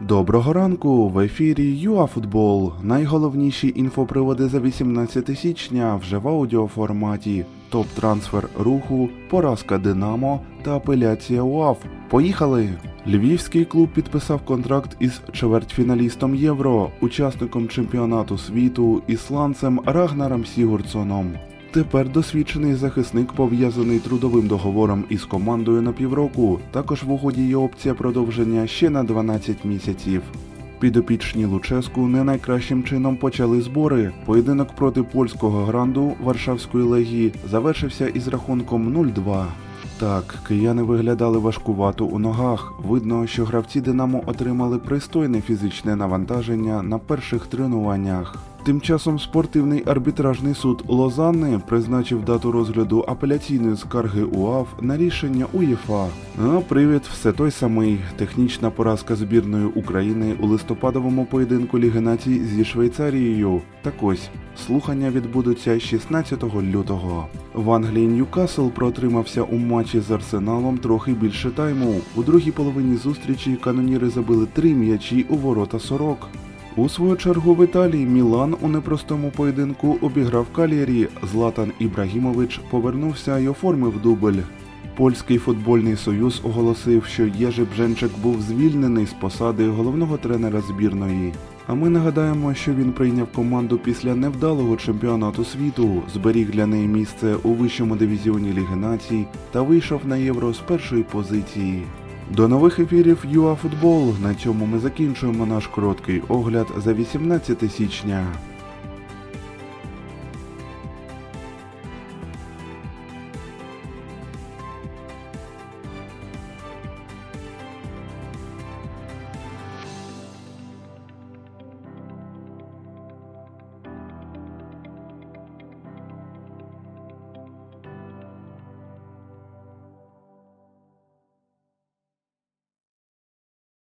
Доброго ранку в ефірі ЮАФутбол. Найголовніші інфоприводи за 18 січня вже в аудіоформаті. Топ-трансфер руху, поразка Динамо та апеляція УАФ. Поїхали! Львівський клуб підписав контракт із чвертьфіналістом Євро, учасником чемпіонату світу ісландцем Рагнаром Сігурдсоном. Тепер досвідчений захисник пов'язаний трудовим договором із командою на півроку. Також в угоді є опція продовження ще на 12 місяців. Підопічні Луческу не найкращим чином почали збори. Поєдинок проти польського гранду Варшавської легії завершився із рахунком 0-2. Так, кияни виглядали важкувато у ногах. Видно, що гравці Динамо отримали пристойне фізичне навантаження на перших тренуваннях. Тим часом спортивний арбітражний суд Лозанни призначив дату розгляду апеляційної скарги УАФ на рішення УЄФА. А привід все той самий технічна поразка збірної України у листопадовому поєдинку Ліги націй зі Швейцарією. Так ось слухання відбудуться 16 лютого. В Англії Ньюкасл протримався у матчі з Арсеналом трохи більше тайму. У другій половині зустрічі каноніри забили три м'ячі у ворота сорок. У свою чергу в Італії Мілан у непростому поєдинку обіграв Калєрі. Златан Ібрагімович повернувся й оформив дубль. Польський футбольний союз оголосив, що Єжи Бженчик був звільнений з посади головного тренера збірної. А ми нагадаємо, що він прийняв команду після невдалого чемпіонату світу, зберіг для неї місце у вищому дивізіоні Ліги націй та вийшов на євро з першої позиції. До нових ефірів ЮАФутбол. На цьому ми закінчуємо наш короткий огляд за 18 січня.